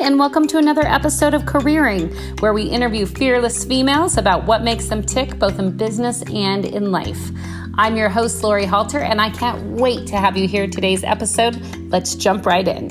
and welcome to another episode of Careering, where we interview fearless females about what makes them tick both in business and in life. I'm your host, Lori Halter, and I can't wait to have you hear today's episode. Let's jump right in.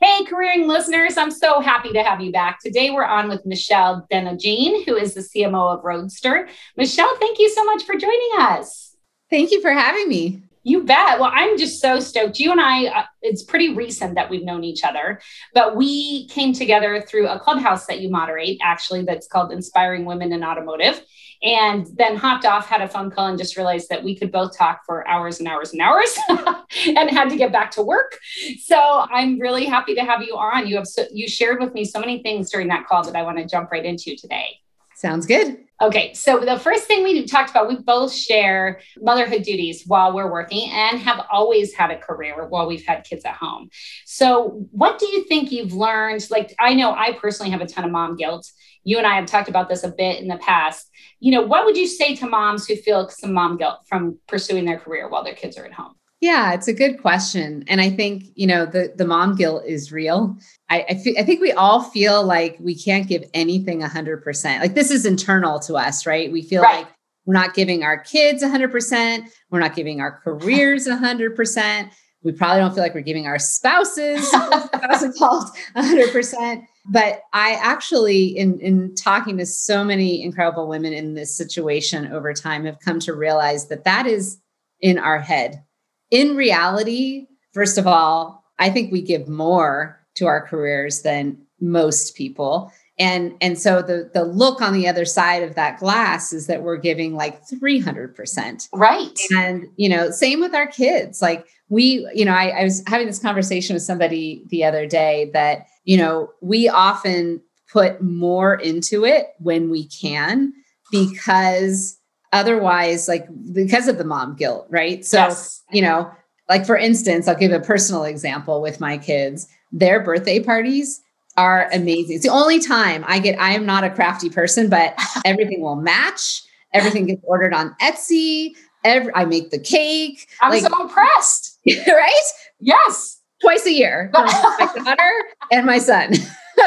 Hey, Careering listeners, I'm so happy to have you back. Today we're on with Michelle Denogean, who is the CMO of Roadster. Michelle, thank you so much for joining us. Thank you for having me. You bet. Well, I'm just so stoked. You and I, uh, it's pretty recent that we've known each other, but we came together through a clubhouse that you moderate, actually, that's called Inspiring Women in Automotive. And then hopped off, had a phone call, and just realized that we could both talk for hours and hours and hours and had to get back to work. So I'm really happy to have you on. You have so, you shared with me so many things during that call that I want to jump right into today. Sounds good. Okay, so the first thing we talked about, we both share motherhood duties while we're working and have always had a career while we've had kids at home. So, what do you think you've learned? Like, I know I personally have a ton of mom guilt. You and I have talked about this a bit in the past. You know, what would you say to moms who feel some mom guilt from pursuing their career while their kids are at home? Yeah, it's a good question. And I think, you know, the, the mom guilt is real. I, I, think we all feel like we can't give anything 100%. Like this is internal to us, right? We feel right. like we're not giving our kids 100%. We're not giving our careers 100%. We probably don't feel like we're giving our spouses, spouse called 100%. But I actually, in, in talking to so many incredible women in this situation over time, have come to realize that that is in our head in reality, first of all, I think we give more to our careers than most people. And and so the the look on the other side of that glass is that we're giving like 300%. Right. And you know, same with our kids. Like we, you know, I, I was having this conversation with somebody the other day that, you know, we often put more into it when we can because otherwise like because of the mom guilt right? So yes. you know like for instance i'll give a personal example with my kids. Their birthday parties are amazing. It's the only time i get i am not a crafty person but everything will match. Everything gets ordered on etsy. Every, i make the cake. I'm like, so impressed. Right? Yes twice a year my daughter and my son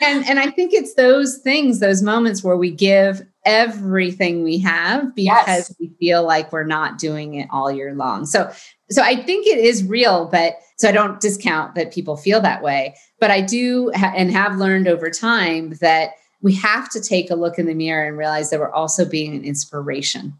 and and i think it's those things those moments where we give everything we have because yes. we feel like we're not doing it all year long. So so I think it is real, but so I don't discount that people feel that way, but I do ha- and have learned over time that we have to take a look in the mirror and realize that we're also being an inspiration.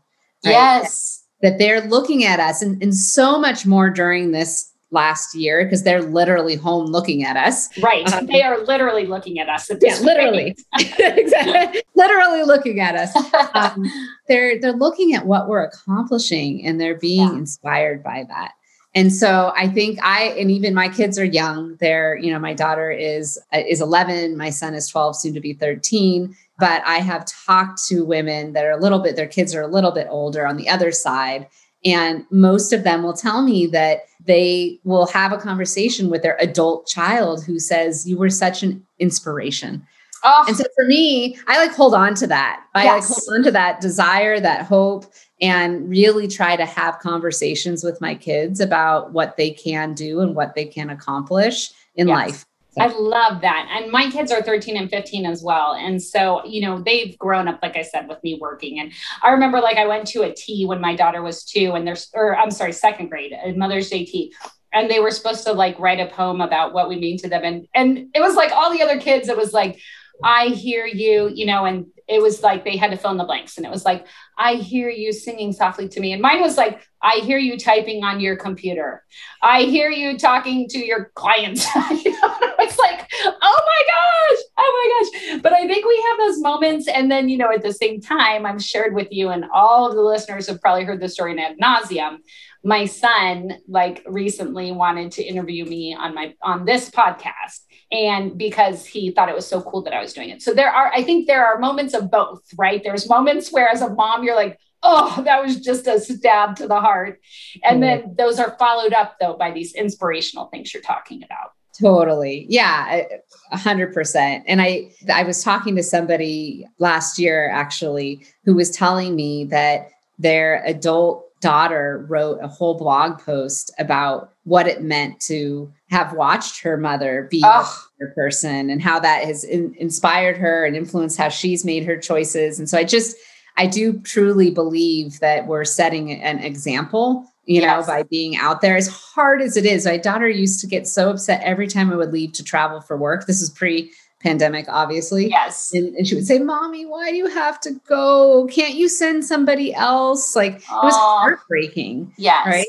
Right? Yes. That they're looking at us and, and so much more during this last year because they're literally home looking at us. Right. Um, they are literally looking at us. Yeah, literally. exactly. literally looking at us. Um, they're they're looking at what we're accomplishing and they're being yeah. inspired by that. And so I think I and even my kids are young. They're, you know, my daughter is is 11, my son is 12, soon to be 13, but I have talked to women that are a little bit their kids are a little bit older on the other side and most of them will tell me that they will have a conversation with their adult child who says, You were such an inspiration. Oh. And so for me, I like hold on to that. I yes. like hold on to that desire, that hope, and really try to have conversations with my kids about what they can do and what they can accomplish in yes. life. I love that. And my kids are 13 and 15 as well. And so, you know, they've grown up, like I said, with me working. And I remember like I went to a tea when my daughter was two and there's, or I'm sorry, second grade, a Mother's Day tea. And they were supposed to like write a poem about what we mean to them. And, and it was like all the other kids, it was like, I hear you, you know, and it was like they had to fill in the blanks. And it was like, I hear you singing softly to me. And mine was like, I hear you typing on your computer. I hear you talking to your clients. it's like, oh my gosh, oh my gosh. But I think we have those moments. And then, you know, at the same time, I'm shared with you, and all of the listeners have probably heard the story in ad nauseum. My son, like recently wanted to interview me on my on this podcast and because he thought it was so cool that I was doing it. So there are, I think there are moments of both, right? There's moments where as a mom, you're like, oh, that was just a stab to the heart. And mm-hmm. then those are followed up though by these inspirational things you're talking about. Totally. Yeah, a hundred percent. And I, I was talking to somebody last year actually who was telling me that their adult daughter wrote a whole blog post about what it meant to have watched her mother be oh. a person and how that has in, inspired her and influenced how she's made her choices. And so I just, I do truly believe that we're setting an example, you yes. know, by being out there as hard as it is. My daughter used to get so upset every time I would leave to travel for work. This is pre pandemic, obviously. Yes. And, and, she would say, Mommy, why do you have to go? Can't you send somebody else? Like it was heartbreaking. Yes. Right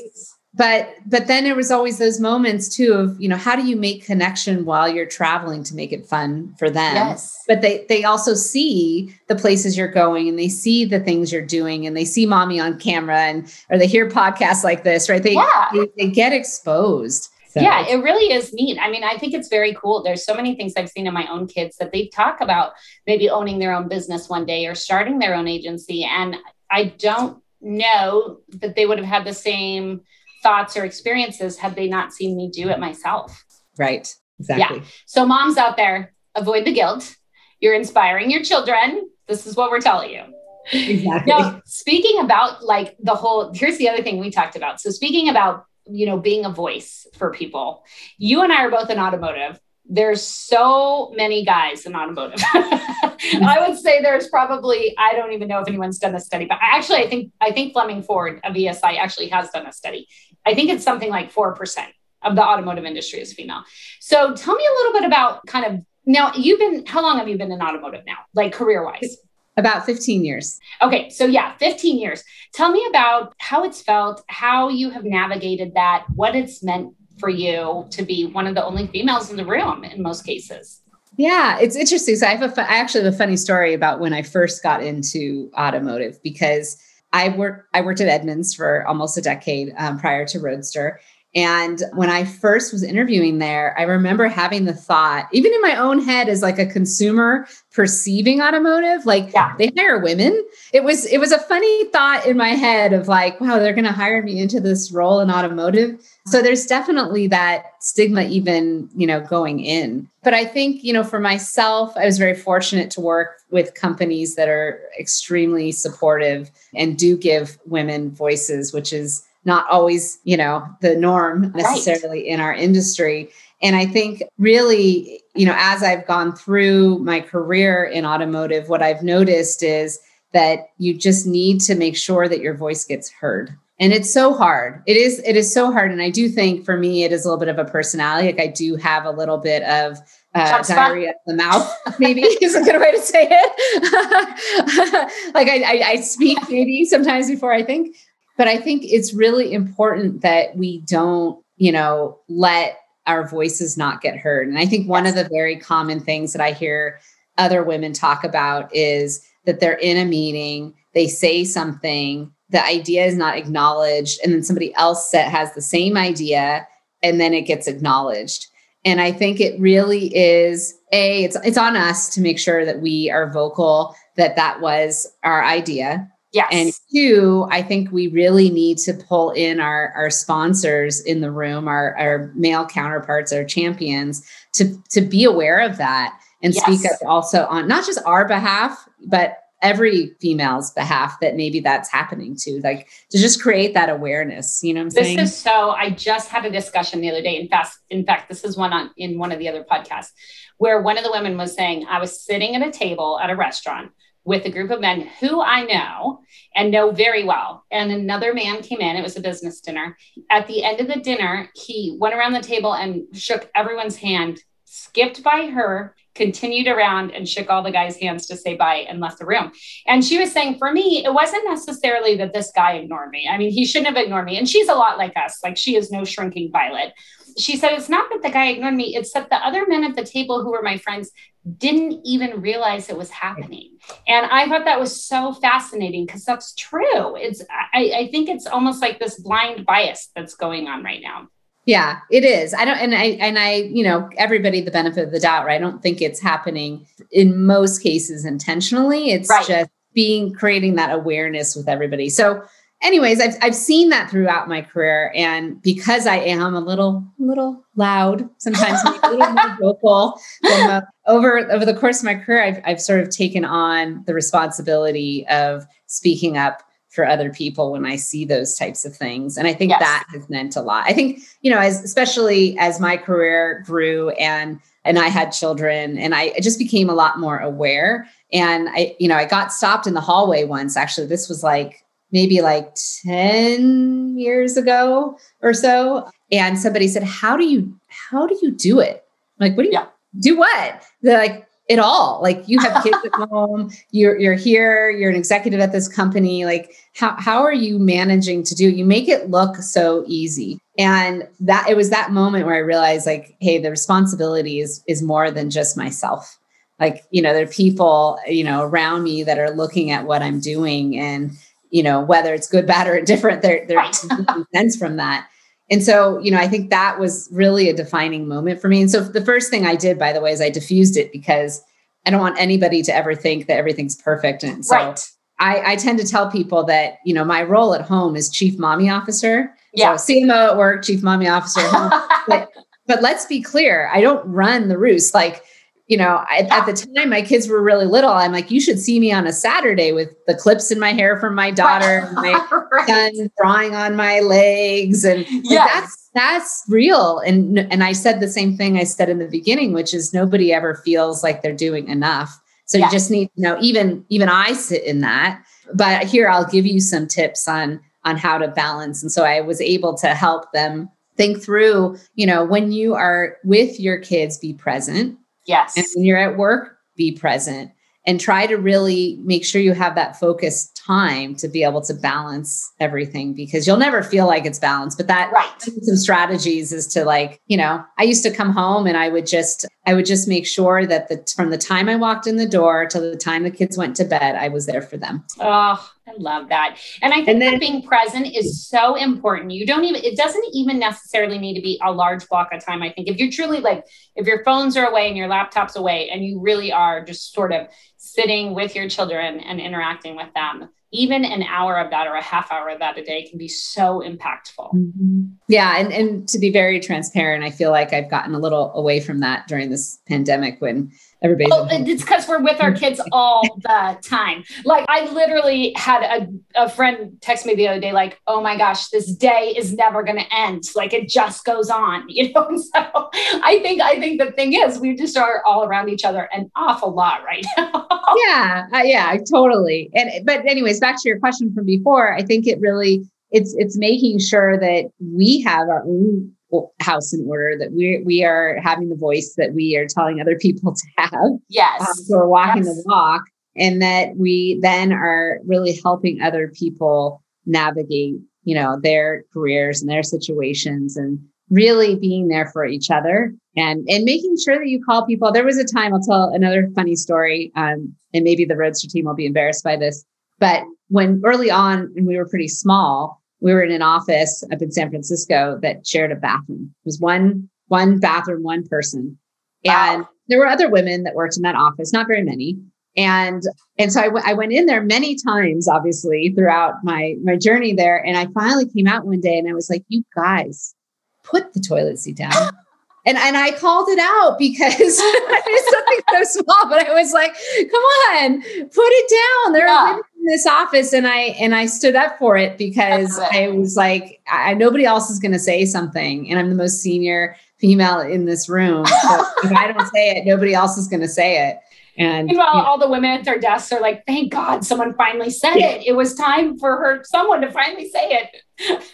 but but then there was always those moments too of you know how do you make connection while you're traveling to make it fun for them yes but they they also see the places you're going and they see the things you're doing and they see mommy on camera and or they hear podcasts like this right they yeah. they, they get exposed so. Yeah, it really is neat. I mean, I think it's very cool. There's so many things I've seen in my own kids that they talk about maybe owning their own business one day or starting their own agency. And I don't know that they would have had the same thoughts or experiences had they not seen me do it myself. Right. Exactly. Yeah. So, moms out there, avoid the guilt. You're inspiring your children. This is what we're telling you. Exactly. Now, speaking about like the whole, here's the other thing we talked about. So, speaking about, you know, being a voice for people, you and I are both in automotive there's so many guys in automotive. I would say there's probably I don't even know if anyone's done a study, but actually I think I think Fleming Ford of ESI actually has done a study. I think it's something like four percent of the automotive industry is female. So tell me a little bit about kind of now you've been how long have you been in automotive now, like career wise? About 15 years. Okay, so yeah, 15 years. Tell me about how it's felt, how you have navigated that, what it's meant for you to be one of the only females in the room in most cases. Yeah, it's interesting. So I have a, I actually have a funny story about when I first got into automotive because I worked, I worked at Edmunds for almost a decade um, prior to Roadster. And when I first was interviewing there, I remember having the thought, even in my own head as like a consumer perceiving automotive, like yeah. they hire women. It was it was a funny thought in my head of like, wow, they're going to hire me into this role in automotive. So there's definitely that stigma even, you know, going in. But I think, you know, for myself, I was very fortunate to work with companies that are extremely supportive and do give women voices, which is not always, you know, the norm necessarily right. in our industry. And I think really, you know, as I've gone through my career in automotive, what I've noticed is that you just need to make sure that your voice gets heard. And it's so hard. It is it is so hard and I do think for me it is a little bit of a personality. Like I do have a little bit of uh, diarrhea of the mouth, maybe is a good way to say it. like I, I, I, speak maybe sometimes before I think, but I think it's really important that we don't, you know, let our voices not get heard. And I think one yes. of the very common things that I hear other women talk about is that they're in a meeting, they say something, the idea is not acknowledged, and then somebody else that has the same idea, and then it gets acknowledged. And I think it really is a it's it's on us to make sure that we are vocal that that was our idea Yes. And two, I think we really need to pull in our, our sponsors in the room, our, our male counterparts, our champions, to, to be aware of that and yes. speak up also on not just our behalf, but every female's behalf that maybe that's happening to like to just create that awareness you know what i'm this saying is so i just had a discussion the other day in fact in fact this is one on in one of the other podcasts where one of the women was saying i was sitting at a table at a restaurant with a group of men who I know and know very well. And another man came in, it was a business dinner. At the end of the dinner, he went around the table and shook everyone's hand, skipped by her, continued around and shook all the guys' hands to say bye and left the room. And she was saying, for me, it wasn't necessarily that this guy ignored me. I mean, he shouldn't have ignored me. And she's a lot like us, like she is no shrinking violet she said it's not that the guy ignored me it's that the other men at the table who were my friends didn't even realize it was happening and i thought that was so fascinating because that's true it's I, I think it's almost like this blind bias that's going on right now yeah, it is. I don't, and I, and I, you know, everybody the benefit of the doubt, right? I don't think it's happening in most cases intentionally. It's right. just being creating that awareness with everybody. So anyways, I've I've seen that throughout my career, and because I am a little little loud, sometimes a little more vocal. Uh, over over the course of my career, I've I've sort of taken on the responsibility of speaking up for other people when I see those types of things. And I think Yes. that has meant a lot. I think, you know, as especially as my career grew and and I had children and I just became a lot more aware. And I, you know, I got stopped in the hallway once. Actually, this was like maybe like 10 years ago or so. And somebody said, How do you how do you do it? I'm like, what do you Yeah. do what? They're like, it all. Like you have kids at home, you're you're here, you're an executive at this company. Like, how how are you managing to do? it? You make it look so easy. And that it was that moment where I realized, like, hey, the responsibility is is more than just myself. Like, you know, there are people, you know, around me that are looking at what I'm doing and you know, whether it's good, bad, or indifferent, they're they're Right. sense from that. And so, you know, I think that was really a defining moment for me. And so the first thing I did, by the way, is I diffused it because I don't want anybody to ever think that everything's perfect. And so right. I, I tend to tell people that, you know, my role at home is chief mommy officer. Yeah. So CMO at work, chief mommy officer at home. but, but let's be clear, I don't run the roost. Like, you know, I, at the time my kids were really little. I'm like, you should see me on a Saturday with the clips in my hair from my daughter, and my Right. son drawing on my legs and like, that's that's real. And and i said the same thing i said in the beginning which is nobody ever feels like they're doing enough. So Yeah. you just need to know even even i sit in that. But here i'll give you some tips on on how to balance. And so i was able to help them think through you know when you are with your kids be present Yes. and when you're at work, be present and try to really make sure you have that focused time to be able to balance everything because you'll never feel like it's balanced. But that Right. some strategies is to like, you know, I used to come home and I would just, I would just make sure that the from the time I walked in the door till the time the kids went to bed, I was there for them. Oh, I love that. And I think And then- that being present is so important. You don't even, it doesn't even necessarily need to be a large block of time. I think if you're truly like, if your phones are away and your laptop's away and you really are just sort of sitting with your children and interacting with them, even an hour of that or a half hour of that a day can be so impactful. Mm-hmm. Yeah, and and to be very transparent, I feel like I've gotten a little away from that during this pandemic when everybody's at home. it's because we're with our kids all the time. Like I literally had a, a friend text me the other day, like, oh my gosh, this day is never gonna end. Like it just goes on, you know. And so I think I think the thing is we just are all around each other an awful lot right now. yeah uh, yeah totally and but anyways back to your question from before i think it really it's it's making sure that we have our own house in order that we we are having the voice that we are telling other people to have yes. um, so we're walking Yes. the walk and that we then are really helping other people navigate you know their careers and their situations and really being there for each other and and making sure that you call people there was a time i'll tell another funny story um, and maybe the roadster team will be embarrassed by this but when early on when we were pretty small we were in an office up in san francisco that shared a bathroom. It was one one bathroom one person. And Wow. there were other women that worked in that office not very many. And and so I went- went in there many times obviously throughout my my journey there. And i finally came out one day and i was like you guys put the toilet seat down. And and i called it out because it's something so small but i was like come on put it down. There Yeah. are women in this office and i and i stood up for it because i was like I, nobody else is going to say something and i'm the most senior female in this room. So if i don't say it nobody else is going to say it and Meanwhile, you know, all the women at their desks are like, thank God someone finally said Yeah. it. It was time for her, someone to finally say it.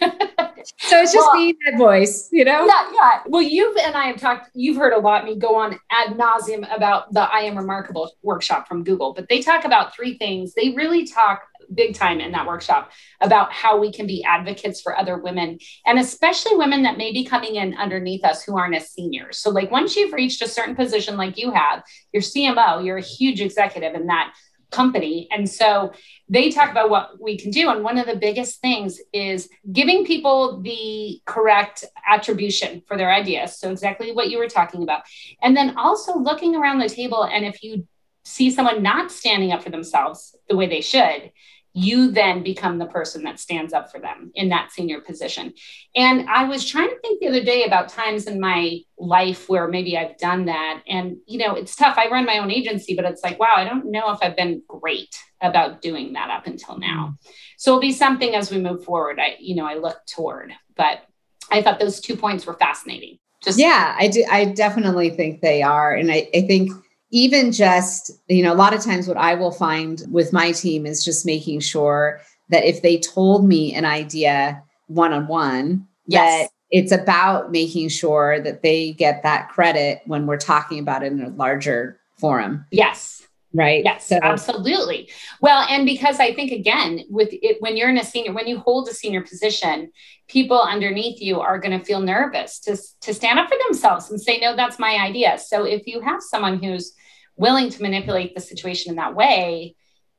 so it's just Well- being that voice you know Yeah, yeah. Well, you've and I have talked, you've heard a lot me go on ad nauseum about the I Am Remarkable workshop from Google, but they talk about three things. They really talk big time in that workshop about how we can be advocates for other women and especially women that may be coming in underneath us who aren't as seniors. So, like, once you've reached a certain position like you have, you're CMO, you're a huge executive in that company. And so they talk about what we can do. And one of the biggest things is giving people the correct attribution for their ideas. So, exactly what you were talking about. And then also looking around the table. And if you see someone not standing up for themselves the way they should, you then become the person that stands up for them in that senior position. And I was trying to think the other day about times in my life where maybe I've done that. And, you know, it's tough. I run my own agency, but it's like, wow, I don't know if I've been great about doing that up until now. Mm-hmm. So it'll be something as we move forward. I, you know, I look toward, but I thought those two points were fascinating. Just yeah, I do. I definitely think they are. And I, I think even just, you know, a lot of times what I will find with my team is just making sure that if they told me an idea one on one, that it's about making sure that they get that credit when we're talking about it in a larger forum. Yes. Right. Yes, so. absolutely. Well, and because I think again, with it, when you're in a senior, when you hold a senior position, people underneath you are going to feel nervous to, to stand up for themselves and say, no, that's my idea. So if you have someone who's willing to manipulate the situation in that way,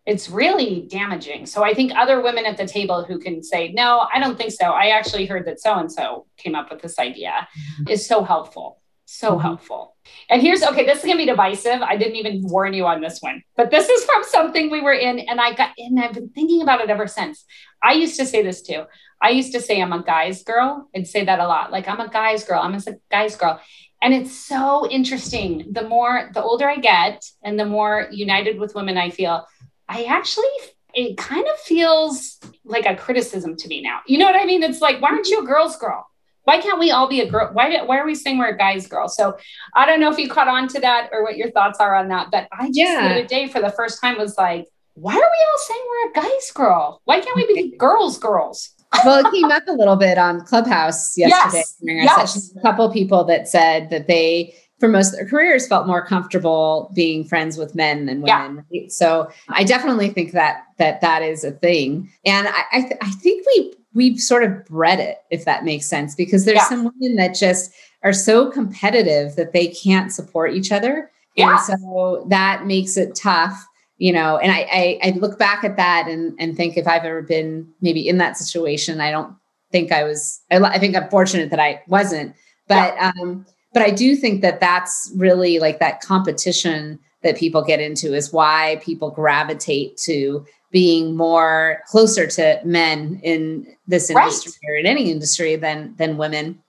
it's really damaging. So I think other women at the table who can say, no, I don't think so. I actually heard that so and so came up with this idea mm-hmm. is so helpful. So mm-hmm. helpful. And here's okay, this is gonna be divisive. I didn't even warn you on this one, but this is from something we were in, and I got and I've been thinking about it ever since. I used to say this too. I used to say I'm a guy's girl. I'd say that a lot. Like I'm a guy's girl. I'm a guy's girl. And it's so interesting. The more the older I get and the more united with women I feel, I actually it kind of feels like a criticism to me now. You know what I mean? It's like, why aren't you a girl's girl? Why can't we all be a girl? Why, why are we saying we're a guy's girl? So I don't know if you caught on to that or what your thoughts are on that, but I just yeah. the other day for the first time was like, why are we all saying we're a guy's girl? Why can't we be girls' girls? well, it came up a little bit on Clubhouse yesterday yes. yes. A couple people that said that they, for most of their careers, felt more comfortable being friends with men than women. Yeah. So I definitely think that that that is a thing, and I I, th- I think we we've sort of bred it, if that makes sense, because there's yeah. some women that just are so competitive that they can't support each other. Yeah. And so that makes it tough, you know. And I, I, I look back at that and and think if I've ever been maybe in that situation, I don't think I was. I, I think I'm fortunate that I wasn't, but yeah. um, but I do think that that's really like that competition that people get into is why people gravitate to being more closer to men in this industry right. or in any industry than than women.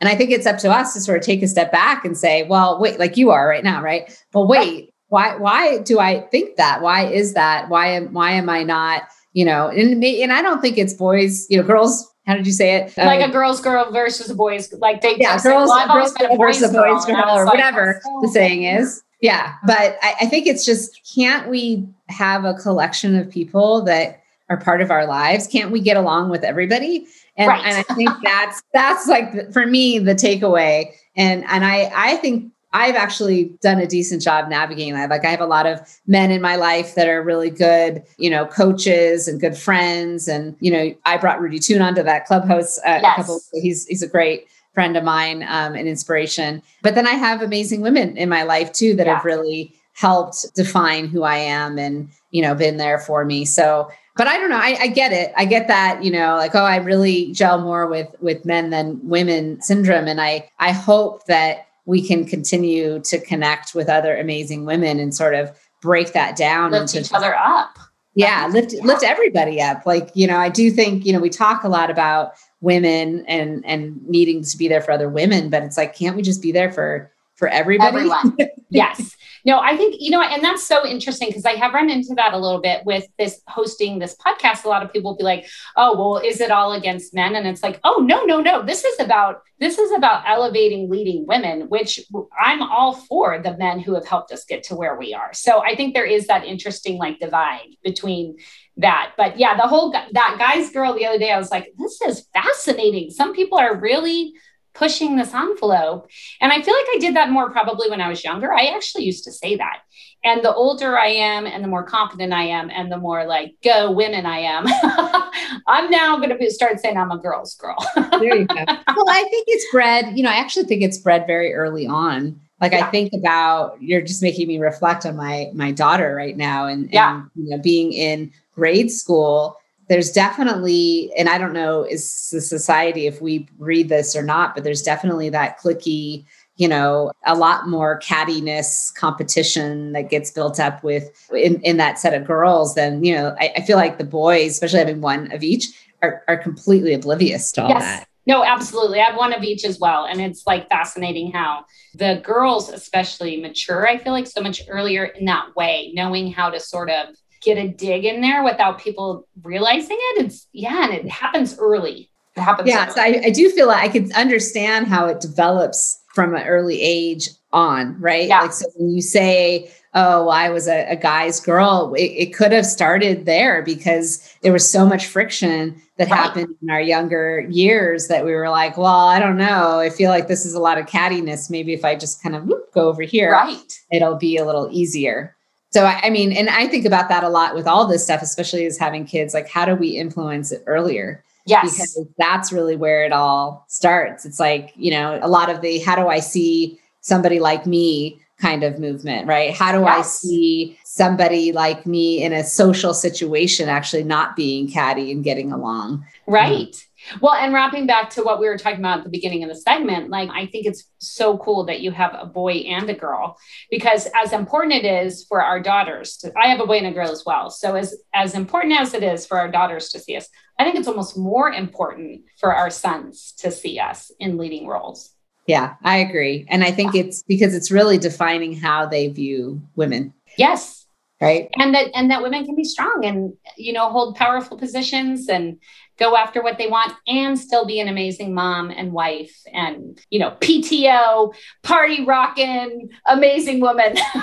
And I think it's up to us to sort of take a step back and say, well, wait, like you are right now, right? But wait, why why do I think that? Why is that? Why am why am I not, you know, and and I don't think it's boys, you know, girls how did you say it? Like um, a girl's girl versus a boy's like they yeah, girls, well, girls versus a boy's girl, girl or like, whatever oh, the saying is. Yeah. But I, I think it's just can't we have a collection of people that are part of our lives? Can't we get along with everybody? And, right. and I think that's that's like for me the takeaway. And and I I think I've actually done a decent job navigating that. Like I have a lot of men in my life that are really good, you know, coaches and good friends. And you know, I brought Rudy Tune onto that clubhouse. Uh, yes. a couple. He's he's a great friend of mine, um, an inspiration. But then I have amazing women in my life too that yeah. have really helped define who I am and, you know, been there for me. So, but I don't know. I, I get it. I get that, you know, like, oh, I really gel more with with men than women syndrome. And I I hope that we can continue to connect with other amazing women and sort of break that down lift into each other up. Yeah, lift yeah. lift everybody up. Like, you know, I do think, you know, we talk a lot about women and and needing to be there for other women but it's like can't we just be there for for everybody? Everyone. Yes. No i think you know and that's so interesting because i have run into that a little bit with this hosting this podcast. A lot of people will be like oh well is it all against men? And it's like oh no no no. This is about this is about elevating leading women which i'm all for the men who have helped us get to where we are. So i think there is that interesting like divide between that. But yeah, the whole that guy's girl the other day, I was like, this is fascinating. Some people are really pushing this envelope. And I feel like I did that more probably when I was younger. I actually used to say that. And the older I am and the more confident I am and the more like go women I am, I'm now going to start saying I'm a girl's girl. there you go. Well, I think it's bred, you know, I actually think it's bred very early on. Like yeah. I think about you're just making me reflect on my my daughter right now and, yeah. and you know being in grade school, there's definitely, and I don't know, is the society if we read this or not, but there's definitely that clicky you know, a lot more cattiness competition that gets built up with in, in that set of girls, than, you know, I, I feel like the boys, especially having one of each, are, are completely oblivious to all yes. that. No, absolutely. I have one of each as well. And it's like fascinating how the girls, especially, mature, I feel like so much earlier in that way, knowing how to sort of get a dig in there without people realizing it. It's, yeah, and it happens early. It happens. Yeah. So I, I do feel like I could understand how it develops from an early age on, right? Yeah. Like, so when you say, oh, well, I was a, a guy's girl, it, it, could have started there because there was so much friction that right. happened in our younger years that we were like, well, I don't know. I feel like this is a lot of cattiness. Maybe if I just kind of whoop, go over here, right. it'll be a little easier. So, I, I mean, and I think about that a lot with all this stuff, especially as having kids. Like, how do we influence it earlier? Yes. Because that's really where it all starts. It's like, you know, a lot of the how do I see somebody like me kind of movement, right? How do yes. I see somebody like me in a social situation actually not being catty and getting along? Right. Well, and wrapping back to what we were talking about at the beginning of the segment, like I think it's so cool that you have a boy and a girl because as important it is for our daughters to I have a boy and a girl as well. So as as important as it is for our daughters to see us, I think it's almost more important for our sons to see us in leading roles. Yeah, I agree. And I think it's because it's really defining how they view women. Yes. Right. And that and that women can be strong and you know hold powerful positions and go after what they want and still be an amazing mom and wife and you know PTO, party rocking, amazing woman.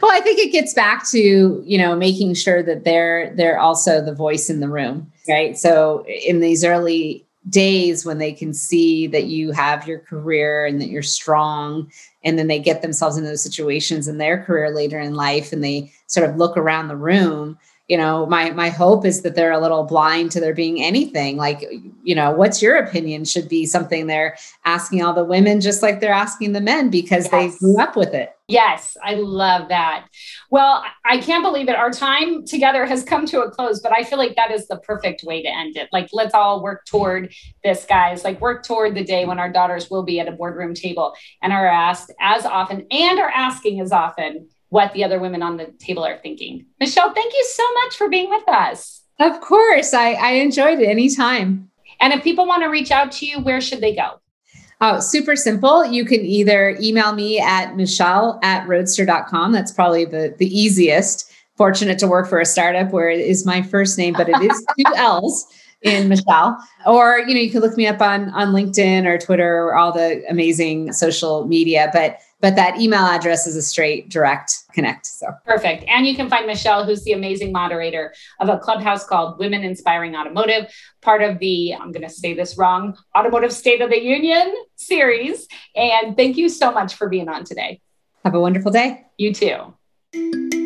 well, I think it gets back to, you know, making sure that they're they're also the voice in the room, right? So in these early days when they can see that you have your career and that you're strong and then they get themselves in those situations in their career later in life and they sort of look around the room you know my my hope is that they're a little blind to there being anything. Like you know what's your opinion? Should be something they're asking all the women just like they're asking the men because yes. they grew up with it. Yes i love that. Well i can't believe it. Our time together has come to a close but i feel like that is the perfect way to end it. Like let's all work toward this guys. Like work toward the day when our daughters will be at a boardroom table and are asked as often and are asking as often what the other women on the table are thinking. Michelle, thank you so much for being with us. Of course. I, I enjoyed it anytime. And if people want to reach out to you, where should they go? Oh, super simple. You can either email me at michelle at roadster.com. That's probably the, the easiest. Fortunate to work for a startup where it is my first name, but it is two L's in Michelle. Or, you know, you can look me up on on LinkedIn or Twitter or all the amazing social media. But but that email address is a straight direct connect. So perfect. And you can find Michelle, who's the amazing moderator of a clubhouse called Women Inspiring Automotive, part of the, I'm going to say this wrong, Automotive State of the Union series. And thank you so much for being on today. Have a wonderful day. You too.